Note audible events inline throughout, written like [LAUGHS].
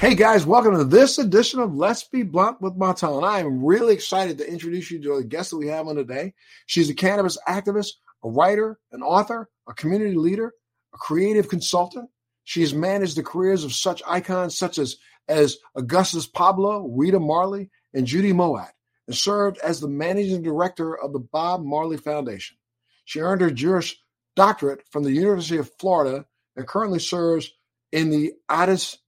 Hey guys, welcome to this edition of Let's Be Blunt with Montel. And I am really excited to introduce you to the guest that we have on today. She's a cannabis activist, a writer, an author, a community leader, a creative consultant. She has managed the careers of such icons such as, as Augustus Pablo, Rita Marley, and Judy Mowatt, and served as the managing director of the Bob Marley Foundation. She earned her Juris Doctorate from the University of Florida and currently serves in the Addis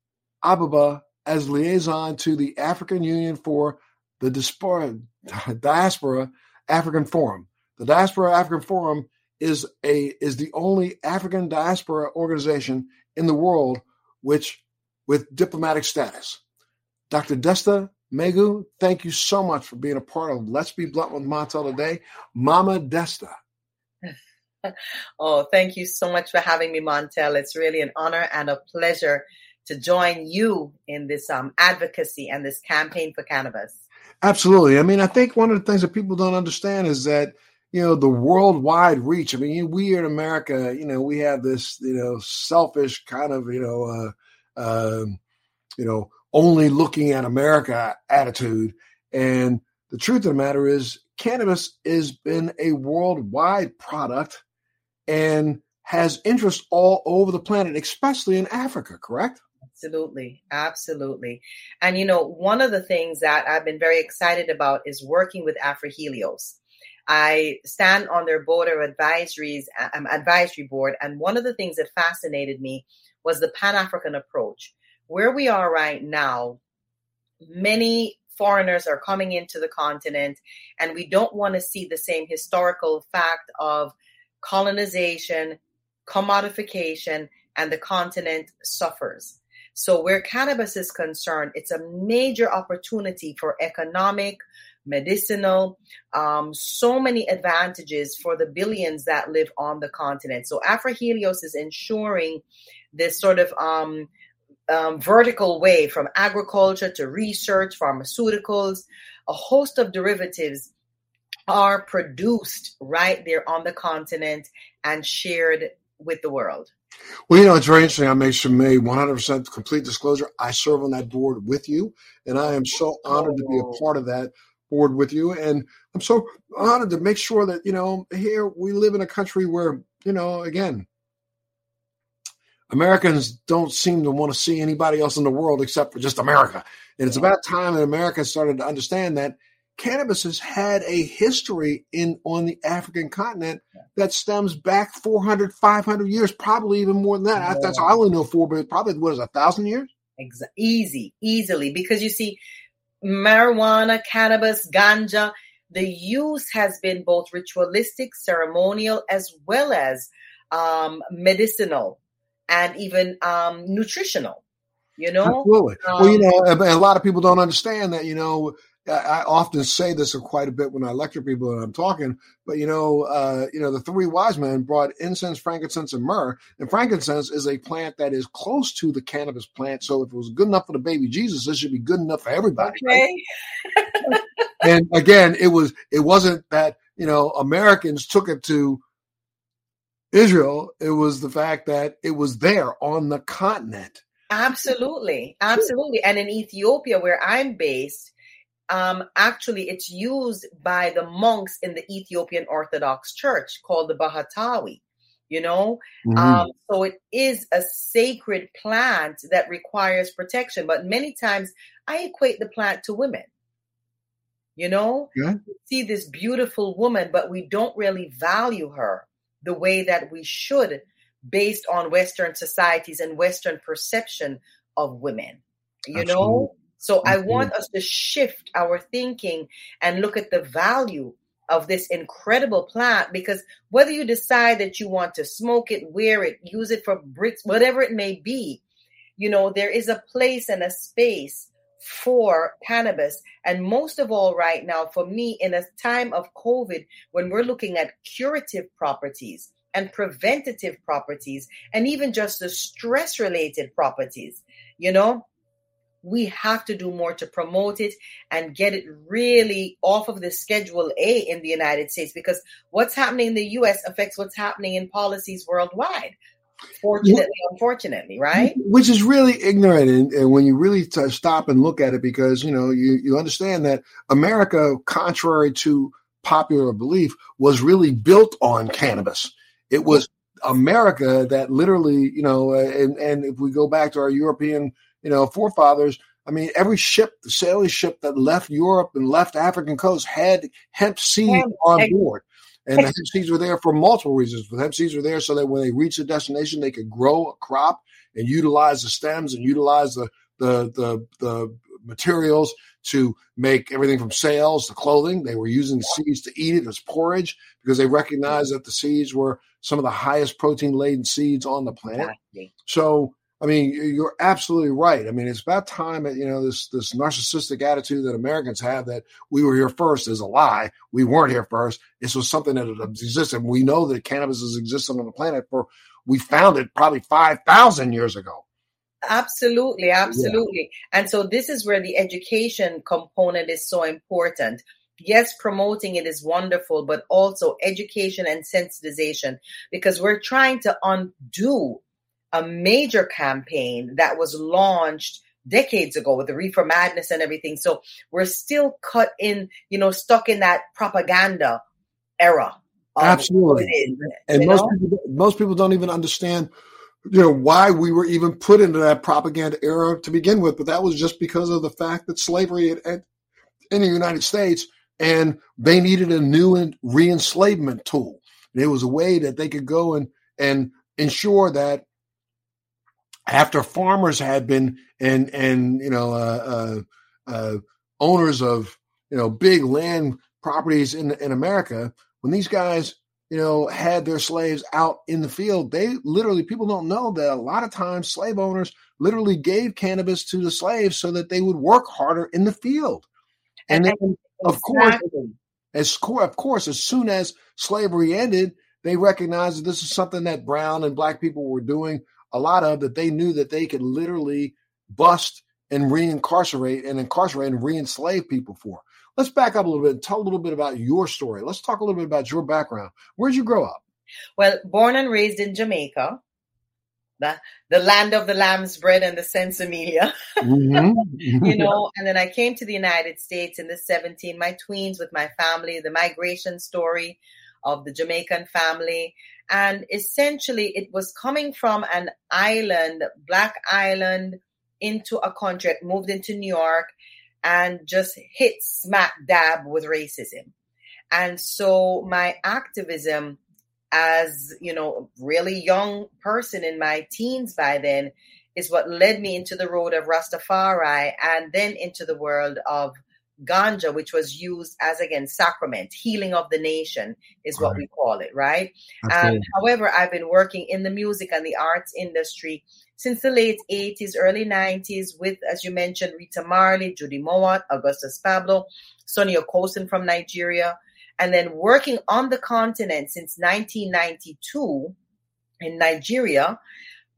Ababa as liaison to the African Union for the Diaspora, [LAUGHS] Diaspora African Forum. The Diaspora African Forum is a is the only African diaspora organization in the world which with diplomatic status. Dr. Desta Meghoo, thank you so much for being a part of Let's Be Blunt with Montel today. Mama Desta. [LAUGHS] oh, thank you so much for having me, Montel. It's really an honor and a pleasure to join you in this um, advocacy and this campaign for cannabis. Absolutely. I mean, I think one of the things that people don't understand is that you know the worldwide reach. I mean, we in America, you know, we have this you know selfish kind of you know uh, uh, you know only looking at America attitude, and the truth of the matter is, cannabis has been a worldwide product, and has interest all over the planet, especially in Africa. Correct? Absolutely. Absolutely. And you know, one of the things that I've been very excited about is working with AfroHelios. I stand on their board of advisories, um, advisory board, and one of the things that fascinated me was the Pan African approach. Where we are right now, many foreigners are coming into the continent, and we don't want to see the same historical fact of colonization, commodification, and the continent suffers. So, where cannabis is concerned, it's a major opportunity for economic, medicinal, um, so many advantages for the billions that live on the continent. So, AfroHelios is ensuring this sort of um, um, vertical way from agriculture to research, pharmaceuticals, a host of derivatives are produced right there on the continent and shared with the world. Well, you know, it's very interesting. I make sure made 100% complete disclosure. I serve on that board with you, and I am so honored to be a part of that board with you. And I'm so honored to make sure that, you know, here we live in a country where, you know, again, Americans don't seem to want to see anybody else in the world except for just America. And it's about time that Americans started to understand that cannabis has had a history in on the African continent that stems back 400, 500 years, probably even more than that. Yeah. That's I only know four, but probably what is a thousand years? Exa- easy, easily, because you see, marijuana, cannabis, ganja, the use has been both ritualistic, ceremonial, as well as um, medicinal and even um, nutritional. You know, absolutely. Um, well, you know, a lot of people don't understand that. You know, I often say this quite a bit when I lecture people and I'm talking, but you know, uh, you know, the three wise men brought incense, frankincense, and myrrh. And frankincense is a plant that is close to the cannabis plant. So if it was good enough for the baby Jesus, it should be good enough for everybody. Okay. Right? and again, it was it wasn't that you know Americans took it to Israel. It was the fact that it was there on the continent. Absolutely, absolutely. And in Ethiopia, where I'm based um, actually it's used by the monks in the Ethiopian Orthodox Church called the Bahatawi. You know, mm-hmm. um, so it is a sacred plant that requires protection. But many times I equate the plant to women. You know, yeah. see this beautiful woman, but we don't really value her the way that we should based on Western societies and Western perception of women. You Absolutely. know, so I want us to shift our thinking and look at the value of this incredible plant because whether you decide that you want to smoke it, wear it, use it for bricks, whatever it may be, you know, there is a place and a space for cannabis. And most of all, right now, for me, in a time of COVID, when we're looking at curative properties and preventative properties, and even just the stress related properties, you know, we have to do more to promote it and get it really off of the schedule A in the United States because what's happening in the US affects what's happening in policies worldwide. Fortunately, unfortunately, right? Which is really ignorant, and, and when you really t- stop and look at it, because you know you you understand that America, contrary to popular belief, was really built on cannabis. It was America that literally, you know, uh, and and if we go back to our European you know, forefathers. I mean, every ship, the sailing ship that left Europe and left African coast had hemp seeds on board. And the hemp seeds were there for multiple reasons. The hemp seeds were there so that when they reached a destination, they could grow a crop and utilize the stems and utilize the the the, the materials to make everything from sails to clothing. They were using the seeds to eat it as porridge because they recognized that the seeds were some of the highest protein laden seeds on the planet. So I mean, you're absolutely right. I mean, it's about time that you know this this narcissistic attitude that Americans have that we were here first is a lie. We weren't here first. This was something that existed. We know that cannabis has existed on the planet for we found it probably five thousand years ago. Absolutely, absolutely. Yeah. And so this is where the education component is so important. Yes, promoting it is wonderful, but also education and sensitization because we're trying to undo a major campaign that was launched decades ago with the reefer madness and everything. So we're still cut in, you know, stuck in that propaganda era. Um, Absolutely. Is, and most people, most people don't even understand, you know, why we were even put into that propaganda era to begin with. But that was just because of the fact that slavery had, had in the United States and they needed a new re-enslavement tool. And it was a way that they could go and, and ensure that after farmers had been and and you know uh, uh, uh, owners of you know big land properties in in America, when these guys you know had their slaves out in the field, they literally people don't know that a lot of times slave owners literally gave cannabis to the slaves so that they would work harder in the field, and then of course. As of course, as soon as slavery ended, they recognized that this is something that brown and black people were doing a lot of that they knew that they could literally bust and reincarcerate and incarcerate and re-enslave people for. Let's back up a little bit and tell a little bit about your story. Let's talk a little bit about your background. Where'd you grow up? Well, born and raised in Jamaica, the, the land of the lamb's bread and the sensimilia, mm-hmm. [LAUGHS] you know. And then I came to the United States in the 17, my tweens with my family, the migration story of the Jamaican family. And essentially, it was coming from an island, Black Island, into a country, it moved into New York and just hit smack dab with racism. And so my activism as, you know, really young person in my teens by then is what led me into the road of Rastafari and then into the world of ganja, which was used as again sacrament, healing of the nation is what right. we call it, right? Um, however, I've been working in the music and the arts industry since the late 80s, early 90s with, as you mentioned, Rita Marley, Judy Mowatt, Augustus Pablo, Sonny Okosun from Nigeria, and then working on the continent since 1992 in Nigeria,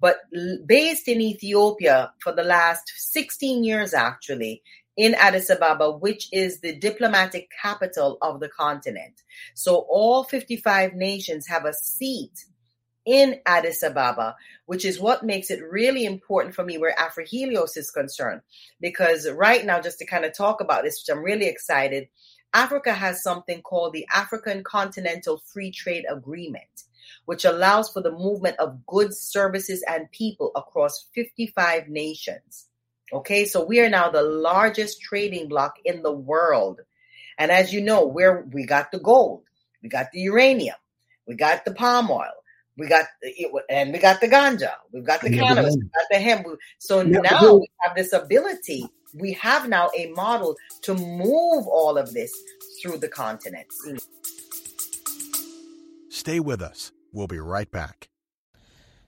but based in Ethiopia for the last 16 years actually, in Addis Ababa, which is the diplomatic capital of the continent. So all 55 nations have a seat in Addis Ababa, which is what makes it really important for me where AfriHelios is concerned. Because right now, just to kind of talk about this, which I'm really excited, Africa has something called the African Continental Free Trade Agreement, which allows for the movement of goods, services, and people across 55 nations. Okay, so we are now the largest trading block in the world. And as you know, we're we got the gold, we got the uranium, we got the palm oil, we got the, and we got the ganja, we've got the cannabis, we got the hemp. So yeah, now we have this ability. We have now a model to move all of this through the continent. Stay with us. We'll be right back.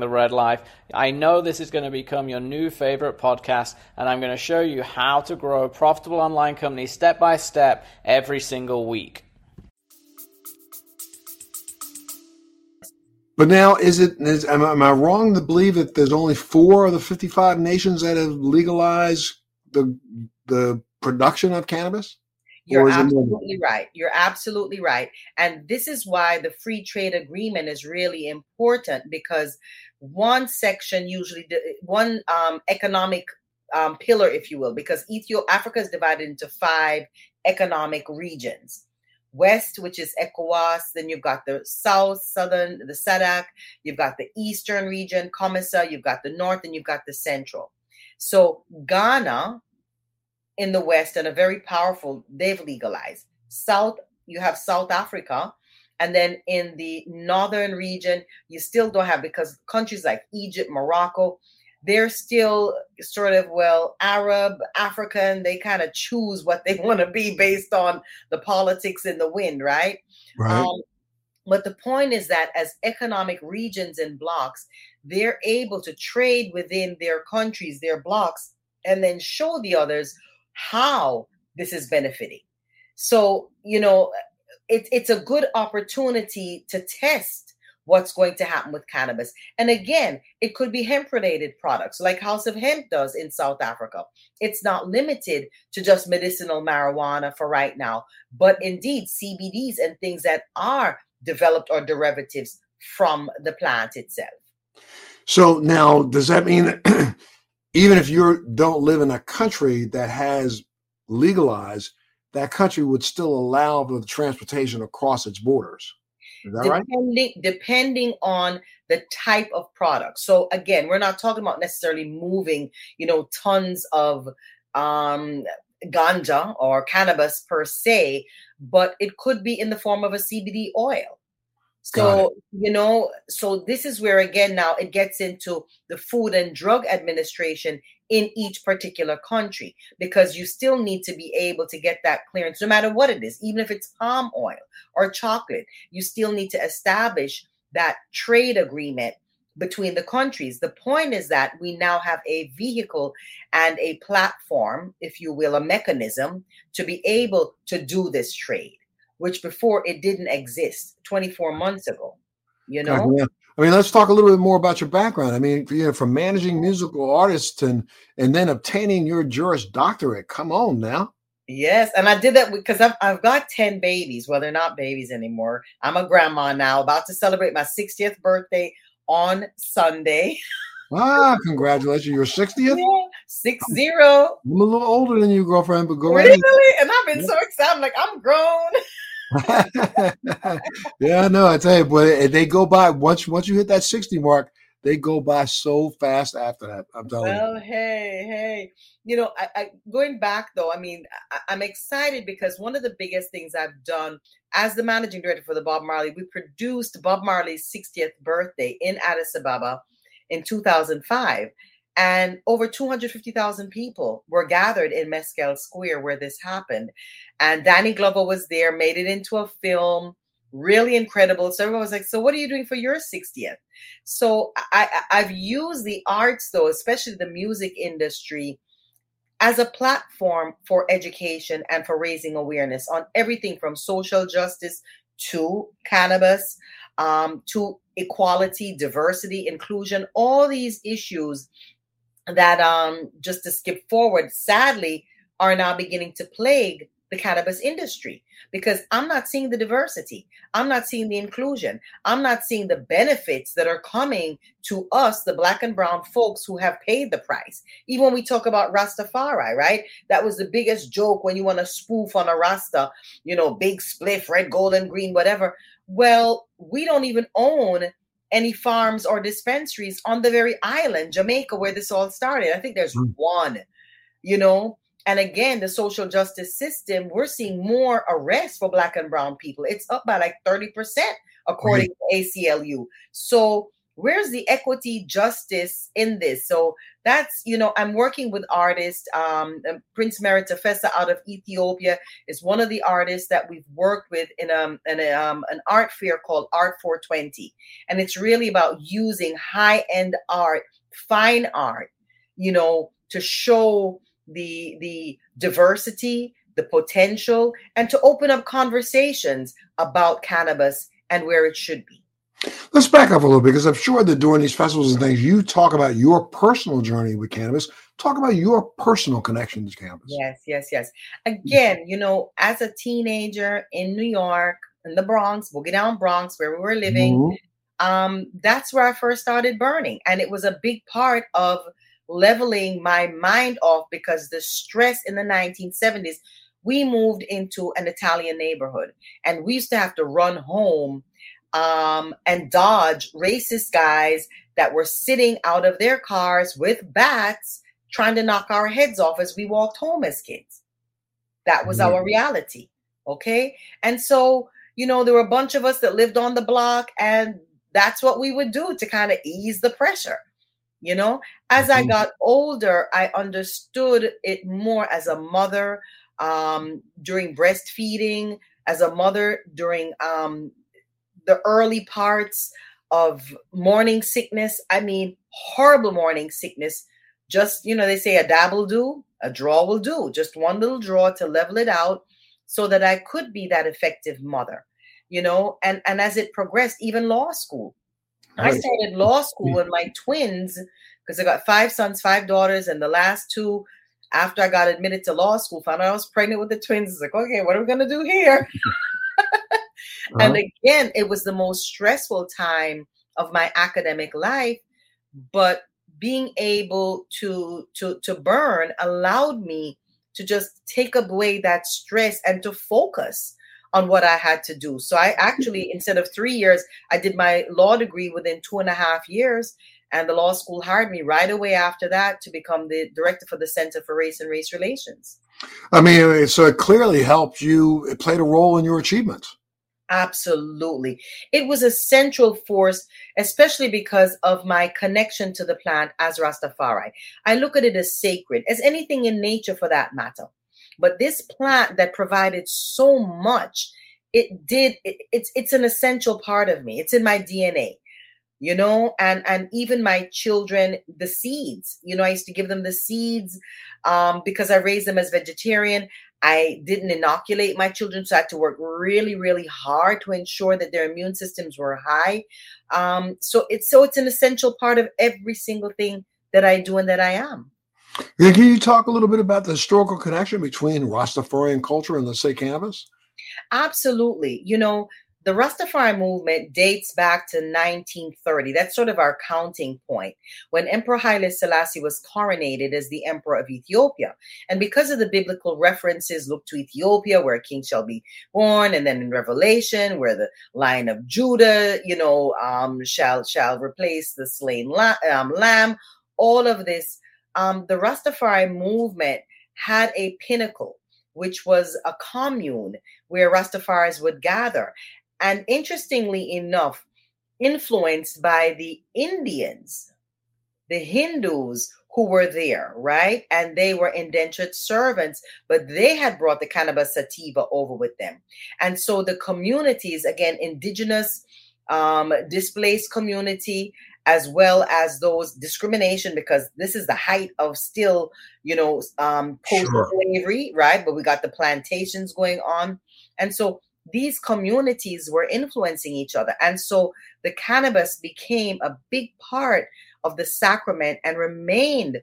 the Red Life. I know this is going to become your new favorite podcast, and I'm going to show you how to grow a profitable online company step by step every single week. But now, is it? Is, am, am I wrong to believe that there's only four of the 55 nations that have legalized the the production of cannabis? You're absolutely right. You're absolutely right. And this is why the free trade agreement is really important because one section usually one um, economic um, pillar, if you will, because Ethiopia Africa is divided into five economic regions. West, which is ECOWAS, then you've got the South, Southern, the SADC, you've got the Eastern region, COMESA, you've got the North, and you've got the Central. So Ghana in the West and a very powerful, they've legalized. South, you have South Africa. And then in the northern region, you still don't have because countries like Egypt, Morocco, they're still sort of well Arab, African. They kind of choose what they [LAUGHS] want to be based on the politics in the wind, right? Right. Um, but the point is that as economic regions and blocks, they're able to trade within their countries, their blocks, and then show the others how this is benefiting. So, you know, it, it's a good opportunity to test what's going to happen with cannabis. And again, it could be hemp related products like House of Hemp does in South Africa. It's not limited to just medicinal marijuana for right now, but indeed CBDs and things that are developed or derivatives from the plant itself. So now, does that mean [CLEARS THROAT] even if you don't live in a country that has legalized, that country would still allow the transportation across its borders. Is that depending, right? Depending on the type of product. So again, we're not talking about necessarily moving, you know, tons of um, ganja or cannabis per se, but it could be in the form of a CBD oil. So, you know, so this is where again now it gets into the Food and Drug Administration in each particular country because you still need to be able to get that clearance no matter what it is, even if it's palm oil or chocolate, you still need to establish that trade agreement between the countries. The point is that we now have a vehicle and a platform, if you will, a mechanism to be able to do this trade which before it didn't exist 24 months ago. You know? I mean, let's talk a little bit more about your background. I mean, you know, from managing musical artists and and then obtaining your Juris Doctorate. Come on now. Yes, and I did that because I've, I've got 10 babies. Well, they're not babies anymore. I'm a grandma now, about to celebrate my 60th birthday on Sunday. [LAUGHS] Ah, congratulations. Your 60th? Yeah, six zero. I'm a little older than you, girlfriend, but go really? ahead. Really? And I've been so excited. I'm like, I'm grown. [LAUGHS] [LAUGHS] yeah, no, I tell you, boy, they go by once once you hit that 60 mark, they go by so fast after that. I'm telling well, you. Well, hey, hey. You know, I, I, going back though, I mean, I, am excited because one of the biggest things I've done as the managing director for the Bob Marley, we produced Bob Marley's 60th birthday in Addis Ababa in 2005. And over 250,000 people were gathered in Meskel Square where this happened. And Danny Glover was there, made it into a film, really incredible. So everyone was like, So, what are you doing for your 60th? So, I, I've used the arts, though, especially the music industry, as a platform for education and for raising awareness on everything from social justice to cannabis um, to equality, diversity, inclusion, all these issues that um, just to skip forward, sadly, are now beginning to plague the cannabis industry because I'm not seeing the diversity. I'm not seeing the inclusion. I'm not seeing the benefits that are coming to us, the black and brown folks who have paid the price. Even when we talk about Rastafari, right? That was the biggest joke when you want to spoof on a Rasta, you know, big spliff, red, gold, and green, whatever. Well, we don't even own any farms or dispensaries on the very island, Jamaica, where this all started. I think there's mm. one, you know. And again, the social justice system, we're seeing more arrests for Black and Brown people. It's up by like 30%, according right. to ACLU. So, where's the equity justice in this? So, that's, you know, I'm working with artists. Um, Prince Meritafesa out of Ethiopia is one of the artists that we've worked with in, um, in a, um, an art fair called Art 420. And it's really about using high end art, fine art, you know, to show the the diversity, the potential, and to open up conversations about cannabis and where it should be. Let's back up a little bit because I'm sure that during these festivals and things, you talk about your personal journey with cannabis. Talk about your personal connection to cannabis. Yes, yes, yes. Again, you know, as a teenager in New York, in the Bronx, Boogie Down Bronx, where we were living, mm-hmm. um, that's where I first started burning. And it was a big part of leveling my mind off because the stress in the 1970s, we moved into an Italian neighborhood and we used to have to run home um, and dodge racist guys that were sitting out of their cars with bats trying to knock our heads off as we walked home as kids. That was our reality. Okay. And so, you know, there were a bunch of us that lived on the block, and that's what we would do to kind of ease the pressure. You know, as I mm-hmm. got older, I understood it more as a mother um, during breastfeeding, as a mother during um, the early parts of morning sickness. I mean, horrible morning sickness. Just, you know, they say a dab will do, a draw will do, just one little draw to level it out so that I could be that effective mother, you know, and, and as it progressed, even law school. I started law school mm-hmm. and my twins, because I got five sons, five daughters, and the last two, after I got admitted to law school, found out I was pregnant with the twins. It's like, okay, what are we gonna do here? [LAUGHS] uh-huh. And again, it was the most stressful time of my academic life, but being able to to to burn allowed me to just take away that stress and to focus on what I had to do. So I actually, [LAUGHS] instead of three years, I did my law degree within two and a half years. And the law school hired me right away after that to become the director for the Center for Race and Race Relations. I mean, so it clearly helped you, it played a role in your achievements. Absolutely. It was a central force, especially because of my connection to the plant as Rastafari. I look at it as sacred, as anything in nature for that matter. But this plant that provided so much, it did it, it's it's an essential part of me. It's in my DNA. You know, and and even my children, the seeds. You know, I used to give them the seeds um, because I raised them as vegetarian. I didn't inoculate my children, so I had to work really, really hard to ensure that their immune systems were high. Um, so it's so it's an essential part of every single thing that I do and that I am. Can you talk a little bit about the historical connection between Rastafarian culture and, let's say, cannabis? Absolutely. You know, the Rastafari movement dates back to 1930. That's sort of our counting point when Emperor Haile Selassie was coronated as the Emperor of Ethiopia. And because of the biblical references, look to Ethiopia, where a king shall be born, and then in Revelation, where the Lion of Judah, you know, um, shall shall replace the slain la- um, lamb. All of this um, the Rastafari movement had a pinnacle, which was a commune where Rastafaris would gather. And interestingly enough, influenced by the Indians, the Hindus who were there, right? And they were indentured servants, but they had brought the cannabis sativa over with them. And so the communities, again, indigenous, um, displaced community, as well as those discrimination because this is the height of still you know um post slavery sure. right but we got the plantations going on and so these communities were influencing each other and so the cannabis became a big part of the sacrament and remained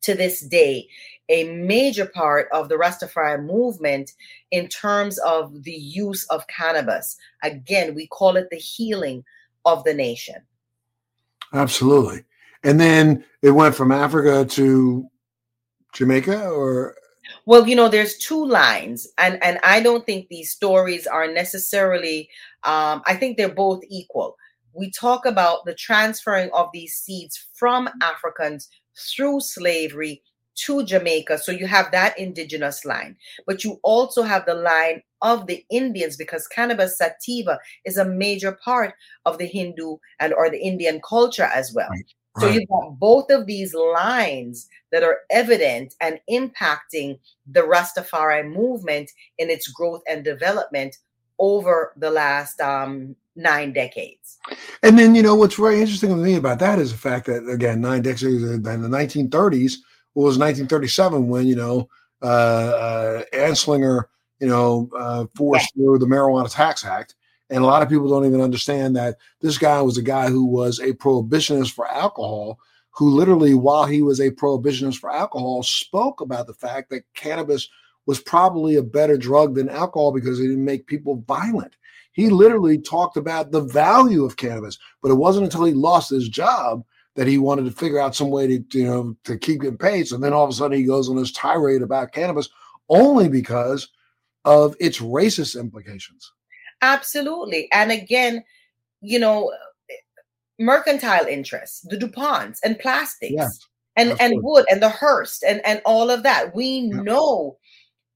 to this day a major part of the Rastafari movement in terms of the use of cannabis. Again, we call it the healing of the nation. Absolutely. And then it went from Africa to Jamaica or well, you know, there's two lines, and and I don't think these stories are necessarily. Um, I think they're both equal. we talk about the transferring of these seeds from Africans through slavery to Jamaica. So you have that indigenous line, but you also have the line of the Indians because cannabis sativa is a major part of the Hindu and or the Indian culture as well. Right. So you've got both of these lines that are evident and impacting the Rastafari movement in its growth and development over the last um, nine decades. And then, you know, what's very interesting to me about that is the fact that, again, nine decades in the 1930s, it was 1937 when you know uh, uh, Anslinger, you know, uh, forced yeah. through the Marijuana Tax Act, and a lot of people don't even understand that this guy was a guy who was a prohibitionist for alcohol, who literally, while he was a prohibitionist for alcohol, spoke about the fact that cannabis was probably a better drug than alcohol because it didn't make people violent. He literally talked about the value of cannabis, but it wasn't until he lost his job that he wanted to figure out some way to you know to keep getting paid. So then all of a sudden he goes on this tirade about cannabis only because of its racist implications. Absolutely, and again, you know, mercantile interests, the Duponts and plastics. Yes, and, and wood and the Hearst and, and all of that. We yeah. know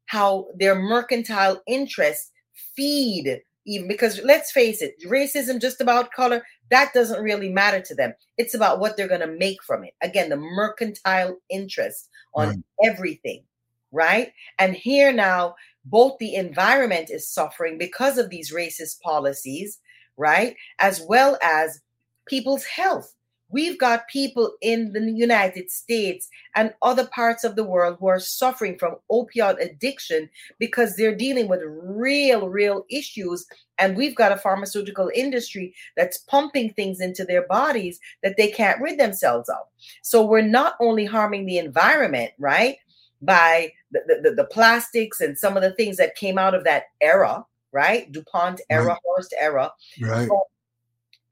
how their mercantile interests feed even because let's face it, racism just about color, that doesn't really matter to them. It's about what they're going to make from it. Again, the mercantile interest on right. everything, right? And here now, both the environment is suffering because of these racist policies, right? As well as people's health. We've got people in the United States and other parts of the world who are suffering from opioid addiction because they're dealing with real, real issues. And we've got a pharmaceutical industry that's pumping things into their bodies that they can't rid themselves of. So we're not only harming the environment, right? By the, the, the plastics and some of the things that came out of that era, right? DuPont era, right. Hearst era. Right.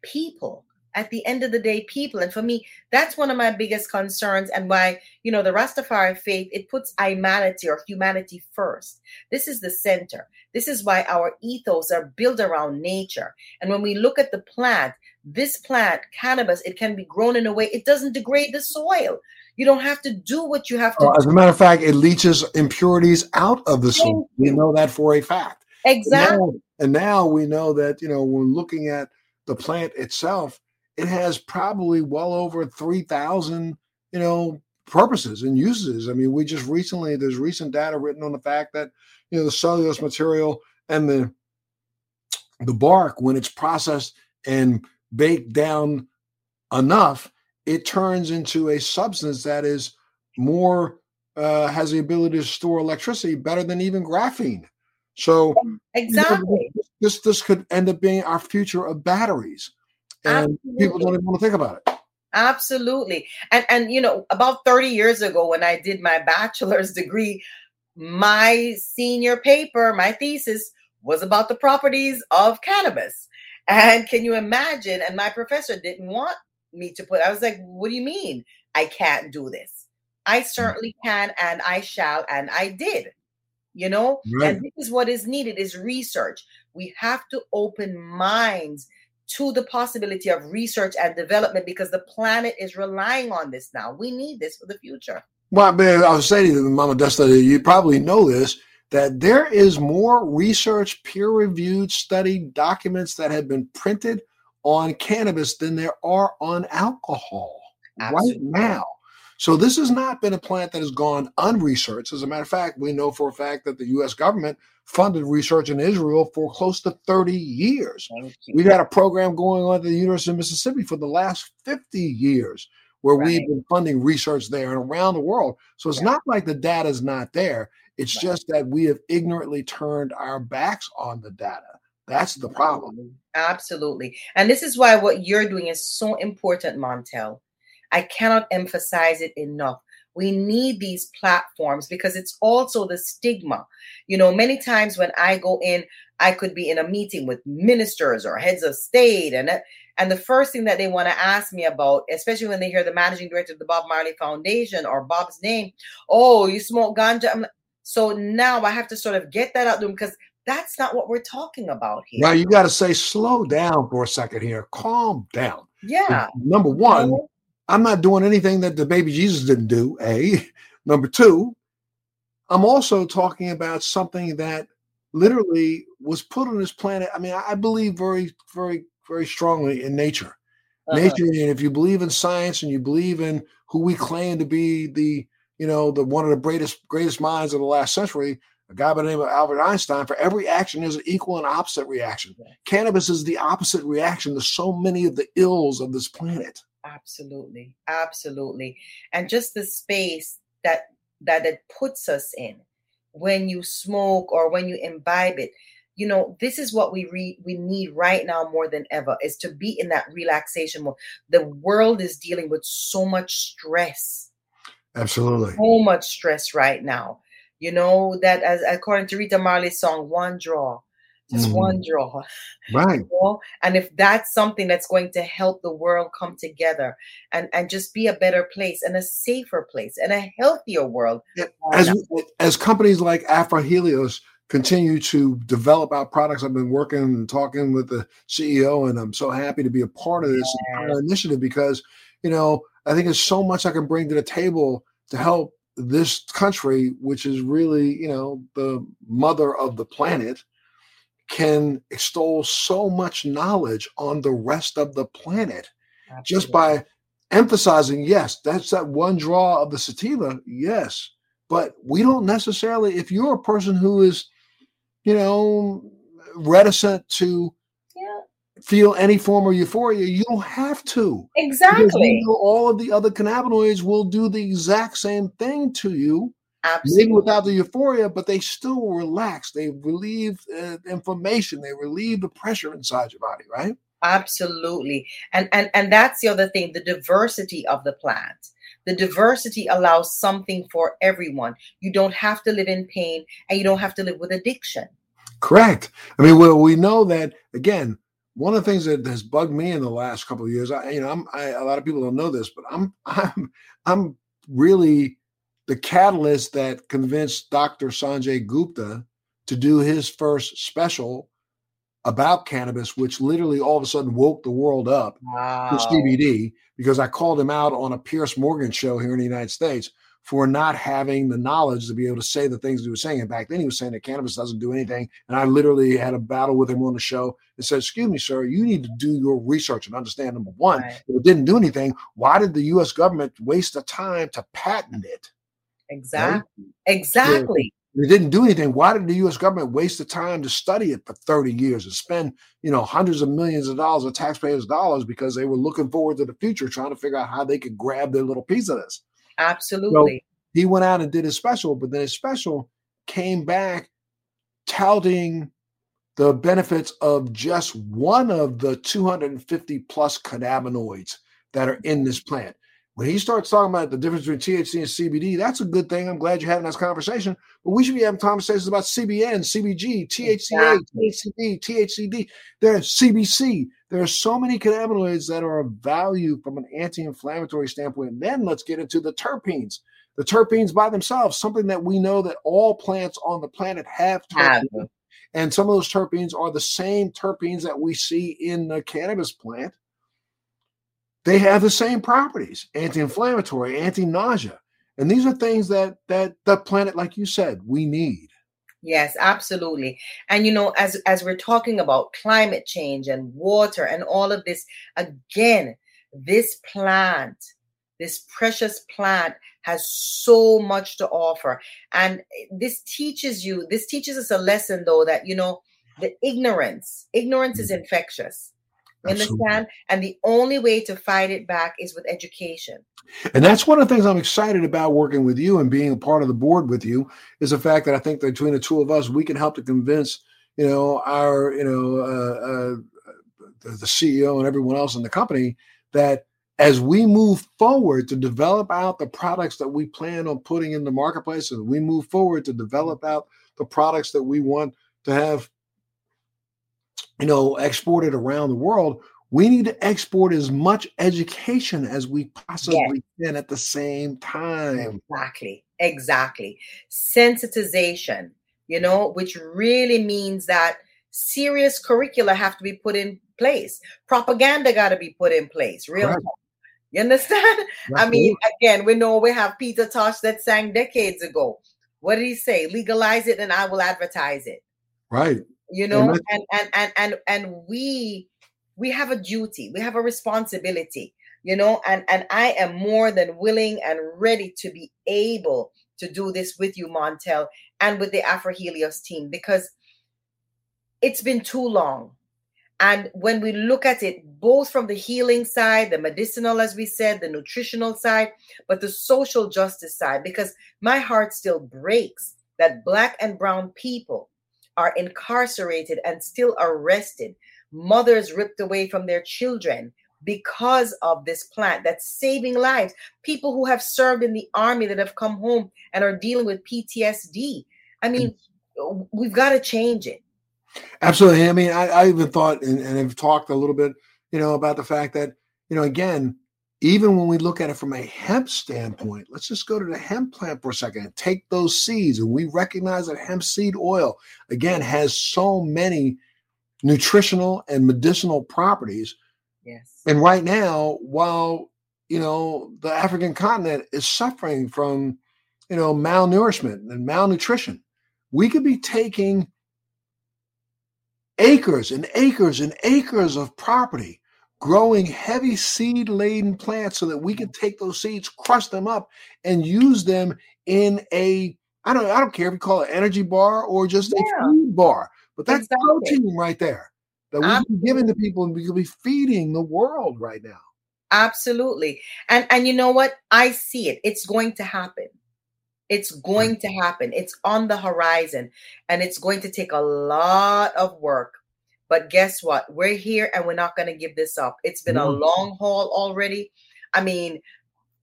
people at the end of the day people and for me that's one of my biggest concerns and why you know the rastafari faith it puts humanity or humanity first this is the center this is why our ethos are built around nature and when we look at the plant this plant cannabis it can be grown in a way it doesn't degrade the soil you don't have to do what you have to uh, as a matter of fact it leaches impurities out of the soil. We know that for a fact. Exactly and now, and now we know that you know when looking at the plant itself it has probably well over 3,000, you know, purposes and uses. I mean, we just recently, there's recent data written on the fact that, you know, the cellulose material and the the bark, when it's processed and baked down enough, it turns into a substance that is more uh, has the ability to store electricity better than even graphene. So exactly, you know, this this could end up being our future of batteries and Absolutely. people don't even want to think about it. Absolutely. And and you know, about 30 years ago when I did my bachelor's degree, my senior paper, my thesis was about the properties of cannabis. And can you imagine? And my professor didn't want me to put, I was like, what do you mean I can't do this? I mm. certainly can and I shall, and I did. You know, right. and this is what is needed is research. We have to open minds to the possibility of research and development because the planet is relying on this now. We need this for the future. Well, man, I was saying to Mama Desta, you probably know this, that there is more research, peer reviewed study documents that have been printed on cannabis than there are on alcohol Absolutely. right now. So this has not been a plant that has gone unresearched. As a matter of fact, we know for a fact that the U.S. government funded research in Israel for close to 30 years. We've had a program going on at the University of Mississippi for the last 50 years where right. we've been funding research there and around the world. So it's yeah. not like the data is not there. It's right. just that we have ignorantly turned our backs on the data. That's the problem. Absolutely. And this is why what you're doing is so important, Montel. I cannot emphasize it enough. We need these platforms because it's also the stigma. You know, many times when I go in, I could be in a meeting with ministers or heads of state, and and the first thing that they want to ask me about, especially when they hear the managing director of the Bob Marley Foundation or Bob's name, oh, you smoke ganja. so now I have to sort of get that out there because That's not what we're talking about here. Now you got to say, slow down for a second here. Calm down. Yeah. Number one, I'm not doing anything that the baby Jesus didn't do. A. [LAUGHS] Number two, I'm also talking about something that literally was put on this planet. I mean, I believe very, very, very strongly in nature. Uh-huh. Nature, and if you believe in science and you believe in who we claim to be the, you know, the one of the greatest greatest minds of the last century, a guy by the name of Albert Einstein, for every action there's an equal and opposite reaction. Cannabis is the opposite reaction to so many of the ills of this planet. Absolutely. Absolutely. And just the space that that it puts us in when you smoke or when you imbibe it you know this is what we re- we need right now more than ever is to be in that relaxation mode the world is dealing with so much stress absolutely so much stress right now you know that as according to rita marley's song one draw just mm-hmm. one draw right [LAUGHS] you know? and if that's something that's going to help the world come together and and just be a better place and a safer place and a healthier world as as companies like afro helios continue to develop our products i've been working and talking with the ceo and i'm so happy to be a part of this yes. initiative because you know i think there's so much i can bring to the table to help this country which is really you know the mother of the planet can extol so much knowledge on the rest of the planet Absolutely. just by emphasizing yes that's that one draw of the sativa yes but we don't necessarily if you're a person who is you know reticent to. Feel any form of euphoria you don't have to exactly all of the other cannabinoids will do the exact same thing to you Absolutely. Maybe without the euphoria, but they still relax. They relieve uh, inflammation. They relieve the pressure inside your body, right? Absolutely. And and and that's the other thing, the diversity of the plant. The diversity allows something for everyone. You don't have to live in pain and you don't have to live with addiction. Correct. I mean, well, we know that again. One of the things that has bugged me in the last couple of years, I, you know, I'm, I, a lot of people don't know this, but I'm, [LAUGHS] I'm, I'm really the catalyst that convinced Dr. Sanjay Gupta to do his first special about cannabis, which literally all of a sudden woke the world up wow. to CBD because I called him out on a Piers Morgan show here in the United States for not having the knowledge to be able to say the things he was saying. And back then, he was saying that cannabis doesn't do anything. And I literally had a battle with him on the show and said, Excuse me, sir, you need to do your research and understand number one, right. if it didn't do anything, why did the US government waste the time to patent it? Exactly. Right? Exactly. It didn't do anything. Why did the U.S. government waste the time to study it for 30 years and spend, you know, hundreds of millions of dollars of taxpayers' dollars because they were looking forward to the future, trying to figure out how they could grab their little piece of this? Absolutely. So he went out and did his special, but then his special came back touting the benefits of just one of the 250 plus cannabinoids that are in this plant. When he starts talking about the difference between THC and CBD, that's a good thing. I'm glad you're having this conversation. But we should be having conversations about CBN, CBG, THCA, THCD, THCD. There's CBC. There are so many cannabinoids that are of value from an anti-inflammatory standpoint. And then let's get into the terpenes. The terpenes by themselves, something that we know that all plants on the planet have terpenes. And some of those terpenes are the same terpenes that we see in the cannabis plant they have the same properties anti-inflammatory anti-nausea. And these are things that that the planet like you said we need. Yes absolutely. And you know as as we're talking about climate change and water and all of this again this plant this precious plant has so much to offer. And this teaches you this teaches us a lesson though that you know the ignorance ignorance is mm-hmm. Infectious understand? And the only way to fight it back is with education. And that's one of the things I'm excited about working with you and being a part of the board with you is the fact that I think that between the two of us, we can help to convince, you know, our, you know, uh, uh, the, the CEO and everyone else in the company that as we move forward to develop out the products that we plan on putting in the marketplace, and we move forward to develop out the products that we want to have you know, exported around the world, we need to export as much education as we possibly yes. can at the same time. Exactly. Exactly. Sensitization. you know, which really means that serious curricula have to be put in place. Propaganda got to be put in place. Real. Right. You understand? [LAUGHS] I mean, again, we know we have Peter Tosh that sang decades ago. What did he say? Legalize it and I will advertise it. Right. You know, and and and and and we we have a duty, we have a responsibility, you know, and and I am more than willing and ready to be able to do this with you, Montel, and with the Afro Helios team because it's been too long. And when we look at it, both from the healing side, the medicinal, as we said, the nutritional side, but the social justice side, because my heart still breaks that Black and Brown people are incarcerated and still arrested, mothers ripped away from their children because of this plant that's saving lives. People who have served in the army that have come home and are dealing with PTSD. I mean, mm. we've got to change it. Absolutely. I mean, I, I even thought and, and have talked a little bit, you know, about the fact that, you know, again, even when we look at it from a hemp standpoint, let's just go to the hemp plant for a second and take those seeds. And we recognize that hemp seed oil, again, has so many nutritional and medicinal properties. Yes. And right now, while, you know, the African continent is suffering from, you know, malnourishment and malnutrition, we could be taking acres and acres and acres of property growing heavy seed laden plants so that we can take those seeds, crush them up, and use them in a I don't I don't care if you call it energy bar or just yeah. a food bar, but that's exactly. protein right there that we can be giving to people and we could be feeding the world right now. Absolutely. And and you know what? I see it. It's going to happen. It's going to happen. It's on the horizon and it's going to take a lot of work. But guess what? We're here and we're not going to give this up. It's been a long haul already. I mean,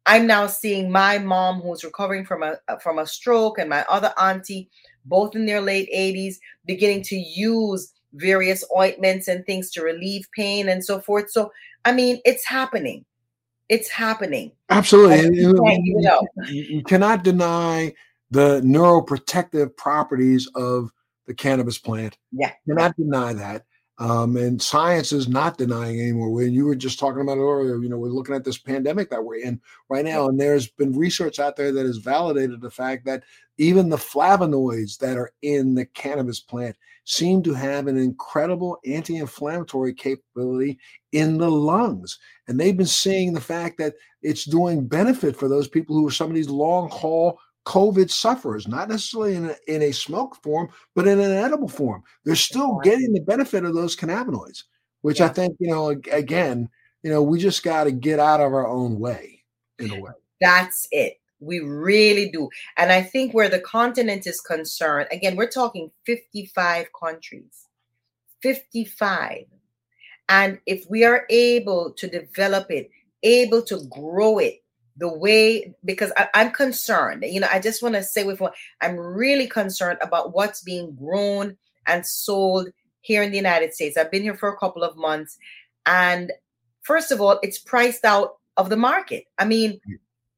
I'm now seeing my mom who's recovering from a uh, from a stroke and my other auntie both in their late 80s beginning to use various ointments and things to relieve pain and so forth. So, I mean, it's happening. It's happening. Absolutely. You, you, you, cannot deny the neuroprotective properties of the cannabis plant. Yeah. You cannot deny that. Um, and science is not denying anymore. When you were just talking about it earlier, you know, we're looking at this pandemic that we're in right now, and there's been research out there that has validated the fact that even the flavonoids that are in the cannabis plant seem to have an incredible anti-inflammatory capability in the lungs. And they've been seeing the fact that it's doing benefit for those people who are some of these long haul COVID sufferers, not necessarily in a, in a smoke form, but in an edible form. They're still getting the benefit of those cannabinoids, which yeah. I think, you know, again, you know, we just got to get out of our own way in a way. That's it. We really do. And I think where the continent is concerned, again, we're talking 55 countries, 55. And if we are able to develop it, able to grow it, the way because I, am concerned. You know, I just want to say with what I'm really concerned about what's being grown and sold here in the United States. I've been here for a couple of months, and first of all, it's priced out of the market. I mean,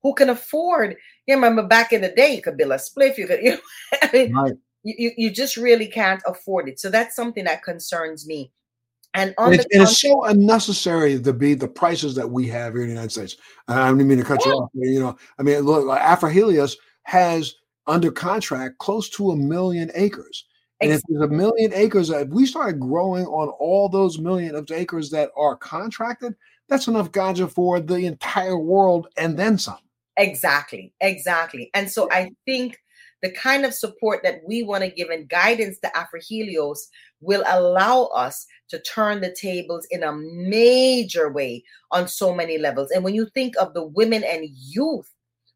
who can afford? You remember back in the day, you could build a spliff. You could, [LAUGHS] you know, I mean, right. you, you just really can't afford it. So that's something that concerns me. And on and, and it's so unnecessary to be the prices that we have here in the United States. I don't mean to cut yeah. you off. You know, I mean, look, Afro Helios has under contract close to a million acres. And if there's a million acres, if we started growing on all those million of acres that are contracted, that's enough ganja for the entire world and then some. Exactly, exactly. And so I think the kind of support that we want to give and guidance to Afro Helios will allow us to turn the tables in a major way on so many levels. And when you think of the women and youth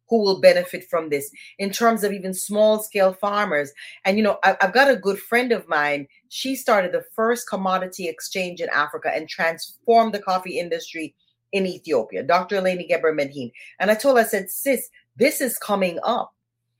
who will benefit from this in terms of even small scale farmers. And, you know, I, have got a good friend of mine. She started the first commodity exchange in Africa and transformed the coffee industry in Ethiopia, Dr. Eleni Gabre-Madhin. And I told her, I said, sis, this is coming up.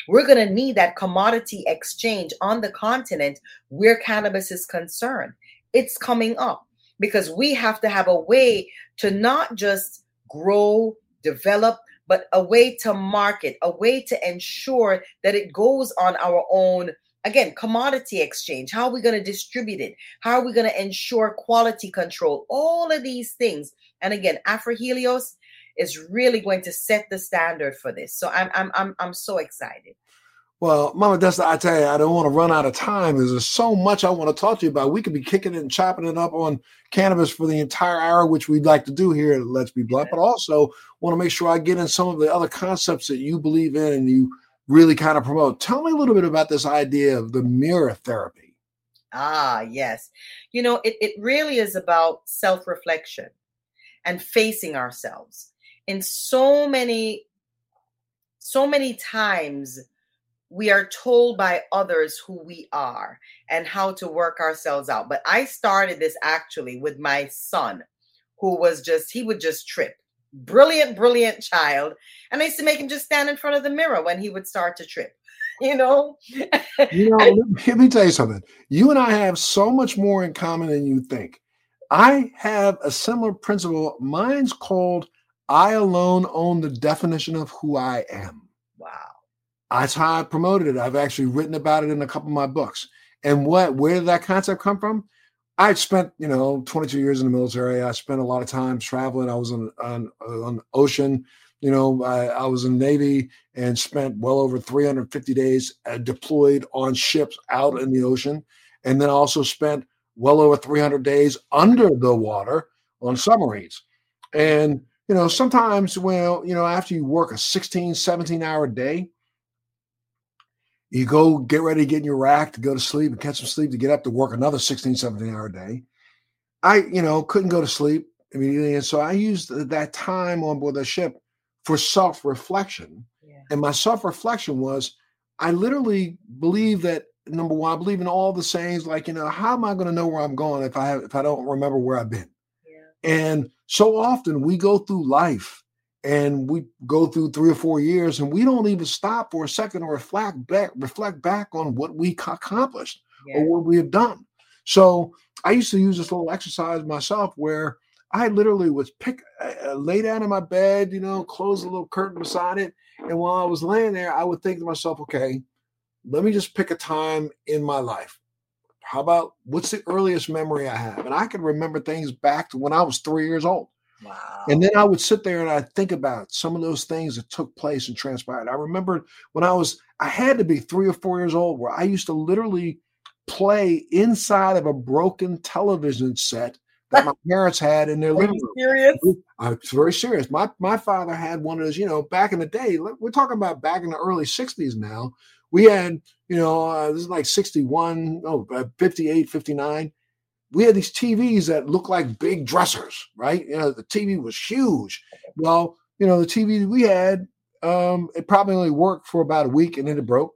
We're going to need that commodity exchange on the continent where cannabis is concerned. It's coming up because we have to have a way to not just grow, develop, but a way to market, a way to ensure that it goes on our own again, commodity exchange. How are we going to distribute it? How are we going to ensure quality control? All of these things. And again, AfroHelios is really going to set the standard for this. So I'm I'm I'm I'm so excited. Well, Mama Desta, I tell you, I don't want to run out of time. There's so much I want to talk to you about. We could be kicking it and chopping it up on cannabis for the entire hour, which we'd like to do here at Let's Be Blunt, but also want to make sure I get in some of the other concepts that you believe in and you really kind of promote. Tell me a little bit about this idea of the mirror therapy. Ah, yes. You know, it, it really is about self reflection and facing ourselves. In so many, so many times, we are told by others who we are and how to work ourselves out. But I started this actually with my son, who was just, he would just trip brilliant, brilliant child. And I used to make him just stand in front of the mirror when he would start to trip. [LAUGHS] You know, you know. [LAUGHS] let me tell you something. You and I have so much more in common than you think. I have a similar principle. Mine's called "I alone own the definition of who I am." Wow. That's how I promoted it. I've actually written about it in a couple of my books. And what? Where did that concept come from? I spent, you know, 22 years in the military. I spent a lot of time traveling. I was on on, on ocean. You know, I, I, was in the Navy and spent well over 350 days uh, deployed on ships out in the ocean, and then also spent well over 300 days under the water on submarines. And you know, sometimes, well, you know, after you work a 16, 17 hour day, you go get ready to get in your rack to go to sleep and catch some sleep to get up to work another 16, 17 hour day. I, you know, couldn't go to sleep immediately. And so I used that time on board the ship for self reflection. Yeah. And my self reflection was I literally believe that number one, I believe in all the sayings like, you know, how am I going to know where I'm going if I have, if I don't remember where I've been? And so often we go through life and we go through three or four years and we don't even stop for a second or reflect back reflect back on what we accomplished yeah. or what we have done so i used to use this little exercise myself where i literally would pick uh, lay down in my bed you know close a little curtain beside it and while i was laying there i would think to myself okay let me just pick a time in my life how about what's the earliest memory i have and i can remember things back to when i was three years old Wow. And then I would sit there and I'd think about some of those things that took place and transpired. I remember when I was, I had to be three or four years old, where I used to literally play inside of a broken television set that my [LAUGHS] parents had in their living room. Serious? I'm uh, very serious. My my father had one of those, you know, back in the day. We're talking about back in the early 60s now. We had, you know, uh, this is like 61, oh, uh, 58, 59 we had these TVs that looked like big dressers, right? You know, the TV was huge. Well, you know, the TV we had, um, it probably only worked for about a week and then it broke.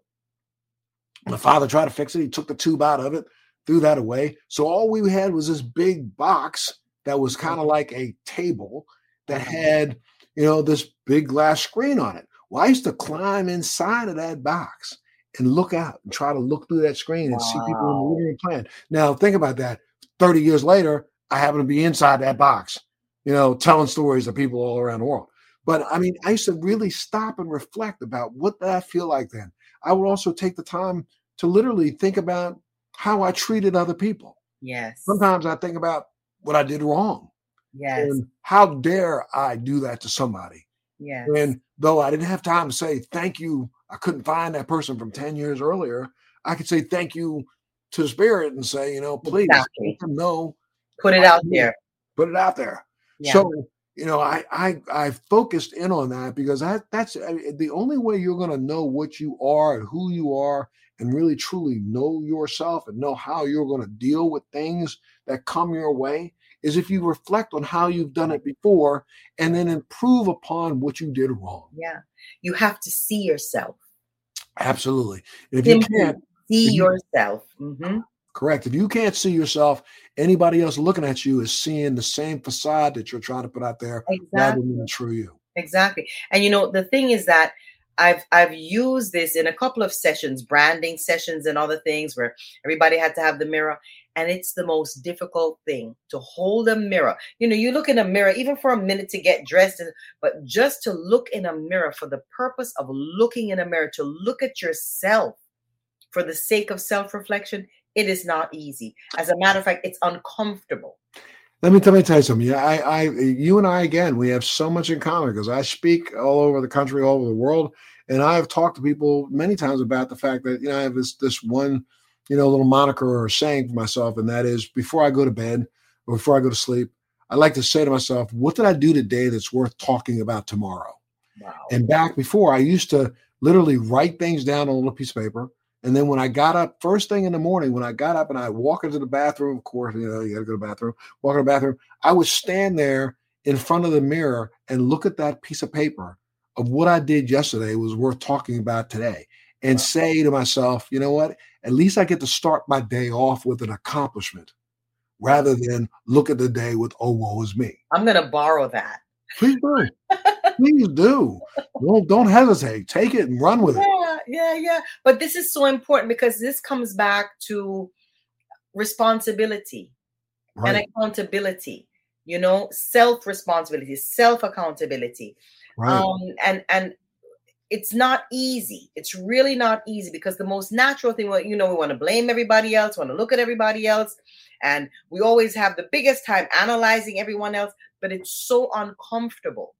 My father tried to fix it. He took the tube out of it, threw that away. So all we had was this big box that was kind of like a table that had, you know, this big glass screen on it. Well, I used to climb inside of that box and look out and try to look through that screen and wow. see people in the living room playing. Now, think about that. 30 years later, I happen to be inside that box, you know, telling stories to people all around the world. But I mean, I used to really stop and reflect about what did I feel like then. I would also take the time to literally think about how I treated other people. Yes. Sometimes I think about what I did wrong. Yes. And how dare I do that to somebody? Yes. And though I didn't have time to say thank you, I couldn't find that person from 10 years earlier. I could say thank you to the spirit and say, you know, please exactly. know. Put it out there. Put it out there. Yeah. So, you know, I I I focused in on that because that that's I mean, the only way you're going to know what you are and who you are and really truly know yourself and know how you're going to deal with things that come your way is if you reflect on how you've done it before and then improve upon what you did wrong. Yeah. You have to see yourself. Absolutely. And if you can't, see yourself. Mm-hmm. Correct. If you can't see yourself, anybody else looking at you is seeing the same facade that you're trying to put out there exactly. rather than the true you. Exactly. And you know, the thing is that I've I've used this in a couple of sessions, branding sessions and other things where everybody had to have the mirror. And it's the most difficult thing to hold a mirror. You know, you look in a mirror even for a minute to get dressed, and, but just to look in a mirror for the purpose of looking in a mirror, to look at yourself for the sake of self-reflection, it is not easy. As a matter of fact, it's uncomfortable. Let me let me tell you something. Yeah, I, I, you and I again, we have so much in common because I speak all over the country, all over the world, and I've talked to people many times about the fact that you know I have this this one, you know, a little moniker or saying for myself, and that is before I go to bed or before I go to sleep, I like to say to myself, what did I do today that's worth talking about tomorrow? Wow. And back before, I used to literally write things down on a little piece of paper. And then when I got up, first thing in the morning, when I got up and I walk into the bathroom, of course, you know, you got to go to the bathroom, walk in the bathroom, I would stand there in front of the mirror and look at that piece of paper of what I did yesterday was worth talking about today and say to myself, you know what? At least I get to start my day off with an accomplishment rather than look at the day with, oh, woe is me. I'm going to borrow that. Please do. [LAUGHS] Please do. Don't don't hesitate. Take it and run with yeah, it. Yeah, yeah, yeah. But this is so important because this comes back to responsibility right. and accountability. You know, self responsibility, self accountability. Right. Um, and and it's not easy. It's really not easy because the most natural thing, well, you know, we want to blame everybody else, want to look at everybody else, and we always have the biggest time analyzing everyone else, but it's so uncomfortable.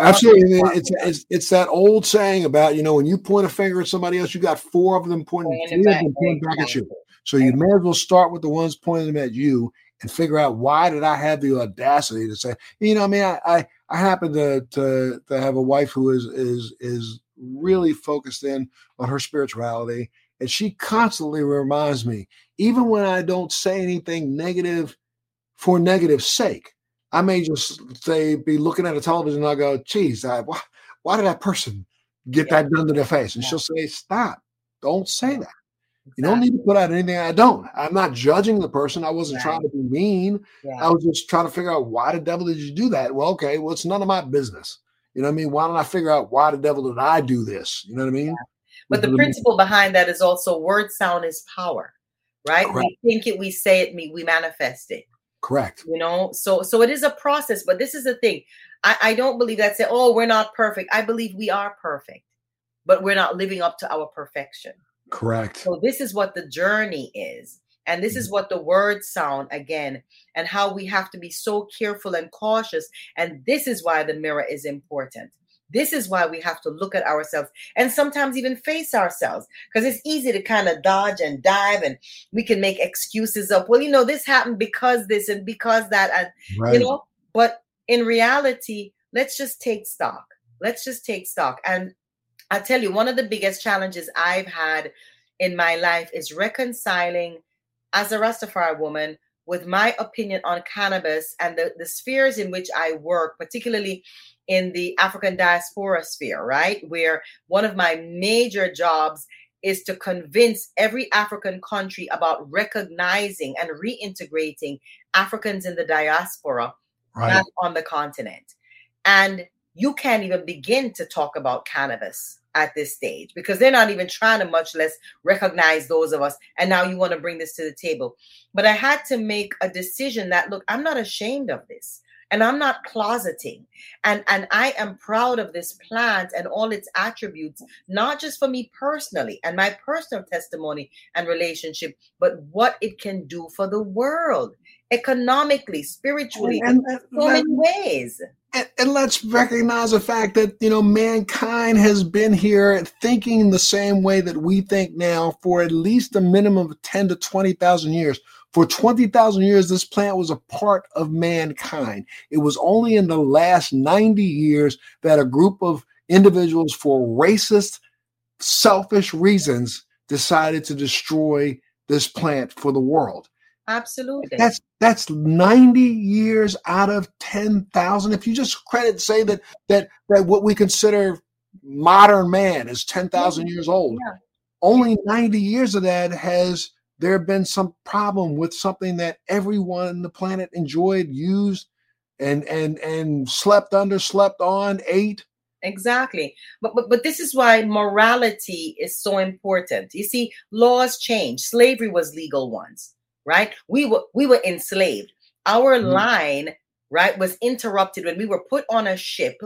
Absolutely, it's, it's it's that old saying about you know when you point a finger at somebody else, you got four of them pointing, three of them pointing back at you. So you may as well start with the ones pointing them at you and figure out why did I have the audacity to say, you know, I mean, I I, I happen to, to to have a wife who is is is really focused in on her spirituality, and she constantly reminds me, even when I don't say anything negative for negative sake, I may just say be looking at a television and I go, geez, I, why, why did that person get yeah. that done to their face? And yeah. she'll say, stop, don't say that. You don't need to put out anything I don't. I'm not judging the person. I wasn't right. trying to be mean. Yeah. I was just trying to figure out why the devil did you do that? Well, okay, well, it's none of my business. You know what I mean? Why don't I figure out why the devil did I do this? You know what I mean? Yeah. But the principle behind that is also word sound is power, right? Correct. We think it, we say it, we manifest it. Correct. You know, so so it is a process, but this is the thing. I, I don't believe that say, oh, we're not perfect. I believe we are perfect, but we're not living up to our perfection. Correct. So this is what the journey is. And this is mm-hmm. what the words sound again, and how we have to be so careful and cautious. And this is why the mirror is important. This is why we have to look at ourselves and sometimes even face ourselves because it's easy to kind of dodge and dive and we can make excuses up. well, you know, this happened because this and because that. And, right. you know, but in reality, let's just take stock. Let's just take stock. And I tell you, one of the biggest challenges I've had in my life is reconciling as a Rastafari woman with my opinion on cannabis and the, the spheres in which I work, particularly in the African diaspora sphere, right? Where one of my major jobs is to convince every African country about recognizing and reintegrating Africans in the diaspora right. on the continent. And you can't even begin to talk about cannabis at this stage because they're not even trying to much less recognize those of us and now you want to bring this to the table. But i had to make a decision that look i'm not ashamed of this and i'm not closeting and and i am proud of this plant and all its attributes not just for me personally and my personal testimony and relationship but what it can do for the world economically spiritually and, and, so many ways and, and, let's recognize the fact that you know mankind has been here thinking the same way that we think now for at least a minimum of 10 to 20,000 years for 20,000 years, this plant was a part of mankind. It was only in the last 90 years that a group of individuals, for racist, selfish reasons, decided to destroy this plant for the world. Absolutely. That's that's 90 years out of 10,000. If you just credit say that that that what we consider modern man is 10,000 years old. Yeah. Only 90 years of that has there been some problem with something that everyone on the planet enjoyed, used, and and and slept under, slept on, ate. Exactly. But, but but this is why morality is so important. You see, laws change. Slavery was legal once, right? We were we were enslaved. Our mm-hmm. line, right, was interrupted when we were put on a ship,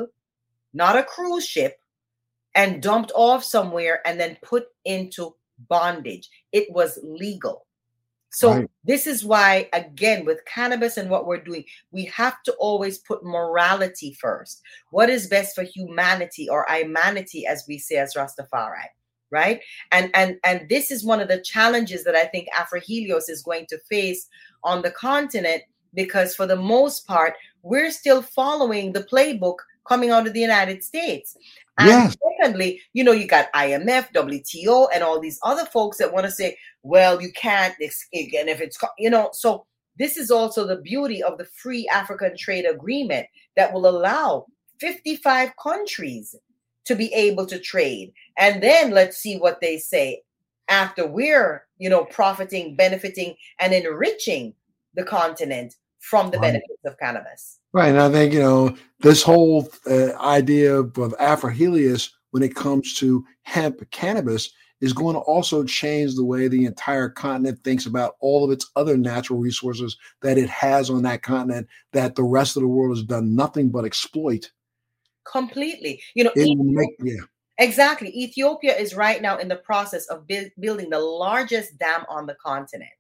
not a cruise ship, and dumped off somewhere and then put into bondage. It was legal. So right. this is why, again, with cannabis and what we're doing, we have to always put morality first. What is best for humanity or humanity, as we say as Rastafari, right? And and and this is one of the challenges that I think Afrohelios is going to face on the continent because for the most part, we're still following the playbook coming out of the United States. And yes. secondly, you know, you got IMF, WTO, and all these other folks that want to say, well, you can't, and if it's, you know, so this is also the beauty of the free African trade agreement that will allow 55 countries to be able to trade. And then let's see what they say after we're, you know, profiting, benefiting, and enriching the continent from the benefits of cannabis. Right. And I think, you know, this whole uh, idea of Afrohelios when it comes to hemp cannabis is going to also change the way the entire continent thinks about all of its other natural resources that it has on that continent that the rest of the world has done nothing but exploit. Completely. You know, yeah. Exactly. Ethiopia is right now in the process of bu- building the largest dam on the continent.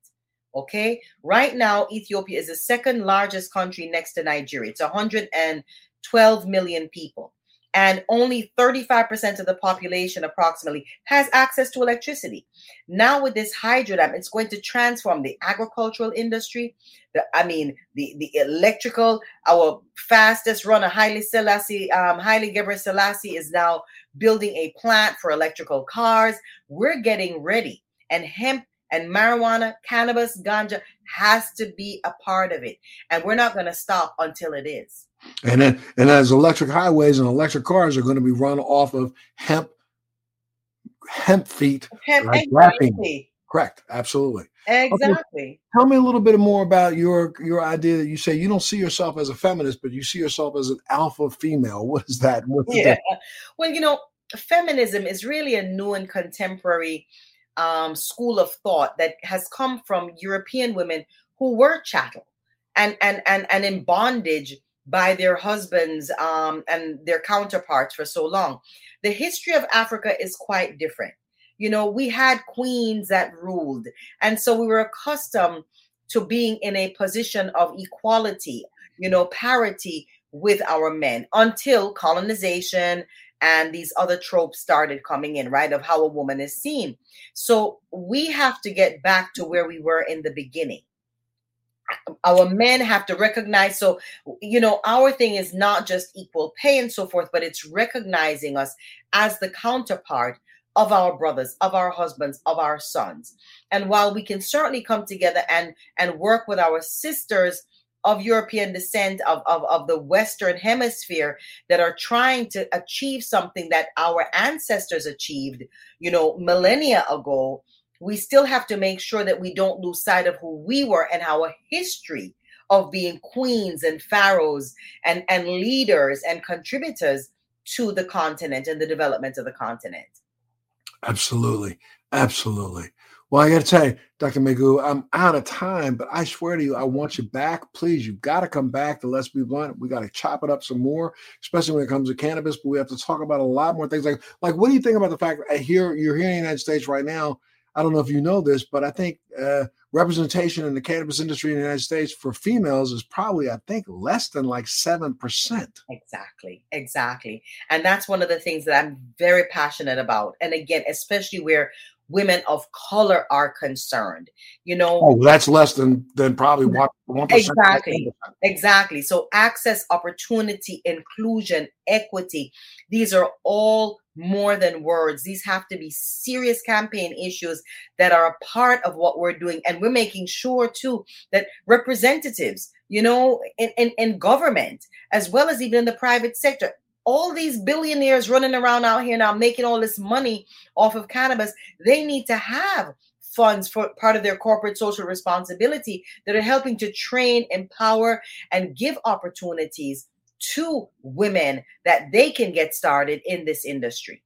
Okay. Right now, Ethiopia is the second largest country next to Nigeria. It's 112 million people. And only 35% of the population, approximately, has access to electricity. Now, with this hydro dam, it's going to transform the agricultural industry. The, I mean, the, the electrical, our fastest runner, Haile Selassie, um, Haile Gebrselassie, is now building a plant for electrical cars. We're getting ready. And hemp and marijuana, cannabis, ganja has to be a part of it. And we're not going to stop until it is. And then, and as electric highways and electric cars are going to be run off of hemp, hemp feet, hemp, like exactly. Correct. Absolutely. Exactly. Okay. Tell me a little bit more about your your idea that you say you don't see yourself as a feminist, but you see yourself as an alpha female. [LAUGHS] What is that? What's yeah. That? Well, you know, feminism is really a new and contemporary um, school of thought that has come from European women who were chattel and and and and in bondage by their husbands um, and their counterparts for so long. The history of Africa is quite different. You know, we had queens that ruled, and so we were accustomed to being in a position of equality, you know, parity with our men until colonization and these other tropes started coming in, right? Of how a woman is seen. So we have to get back to where we were in the beginning. Our men have to recognize. So, you know, our thing is not just equal pay and so forth, but it's recognizing us as the counterpart of our brothers, of our husbands, of our sons. And while we can certainly come together and and work with our sisters of European descent of, of, of the Western Hemisphere that are trying to achieve something that our ancestors achieved, you know, millennia ago, we still have to make sure that we don't lose sight of who we were and our history of being queens and pharaohs and, and leaders and contributors to the continent and the development of the continent. Absolutely. Absolutely. Well, I got to tell you, Dr. Meghoo, I'm out of time, but I swear to you, I want you back. Please, you've got to come back to Let's Be Blunt. We got to chop it up some more, especially when it comes to cannabis. But we have to talk about a lot more things. Like, like, what do you think about the fact that uh, here you're here in the United States right now? I don't know if you know this, but I think uh, representation in the cannabis industry in the United States for females is probably, I think, less than like seven percent. Exactly, exactly, and that's one of the things that I'm very passionate about. And again, especially where women of color are concerned. You know, oh, that's less than than probably one percent. Exactly, exactly. So access, opportunity, inclusion, equity. These are all more than words. These have to be serious campaign issues that are a part of what we're doing, and we're making sure too that representatives, you know, in, in, in government as well as even in the private sector all these billionaires running around out here now making all this money off of cannabis, they need to have funds for part of their corporate social responsibility that are helping to train, empower, and give opportunities to women that they can get started in this industry.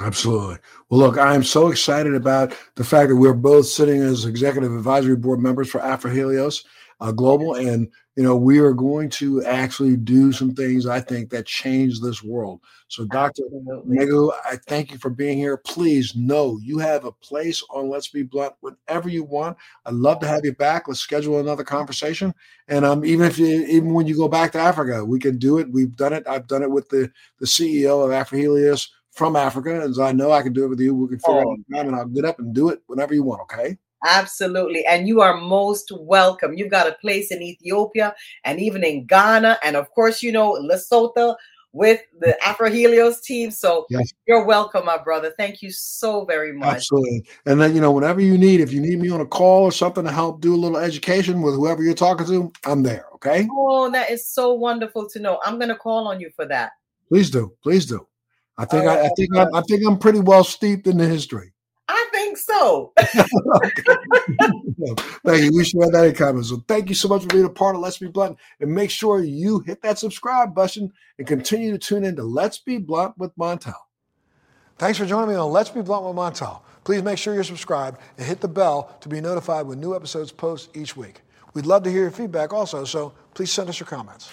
Absolutely. Well, look, I am so excited about the fact that we're both sitting as executive advisory board members for Afrohelios. Uh, global, and you know we are going to actually do some things I think that change this world. So, Dr. Meghoo, I thank you for being here. Please know you have a place on Let's Be Blunt whenever you want. I'd love to have you back. Let's schedule another conversation. And um, even if you, even when you go back to Africa, we can do it. We've done it. I've done it with the the CEO of Afrohelios from Africa, as I know I can do it with you. We can figure oh. out time, and I'll get up and do it whenever you want. Okay. Absolutely. And you are most welcome. You've got a place in Ethiopia and even in Ghana. And of course, you know, Lesotho with the Afrohelios team. So yes. you're welcome, my brother. Thank you so very much. Absolutely. And then, you know, whenever you need, if you need me on a call or something to help do a little education with whoever you're talking to, I'm there. Okay. Oh, that is so wonderful to know. I'm going to call on you for that. Please do. Please do. I think I, I, think I, I think I'm pretty well steeped in the history. Think so. [LAUGHS] thank you. We should have that in common. So thank you so much for being a part of Let's Be Blunt. And make sure you hit that subscribe button and continue to tune in to Let's Be Blunt with Montel. Thanks for joining me on Let's Be Blunt with Montel. Please make sure you're subscribed and hit the bell to be notified when new episodes post each week. We'd love to hear your feedback also, so please send us your comments.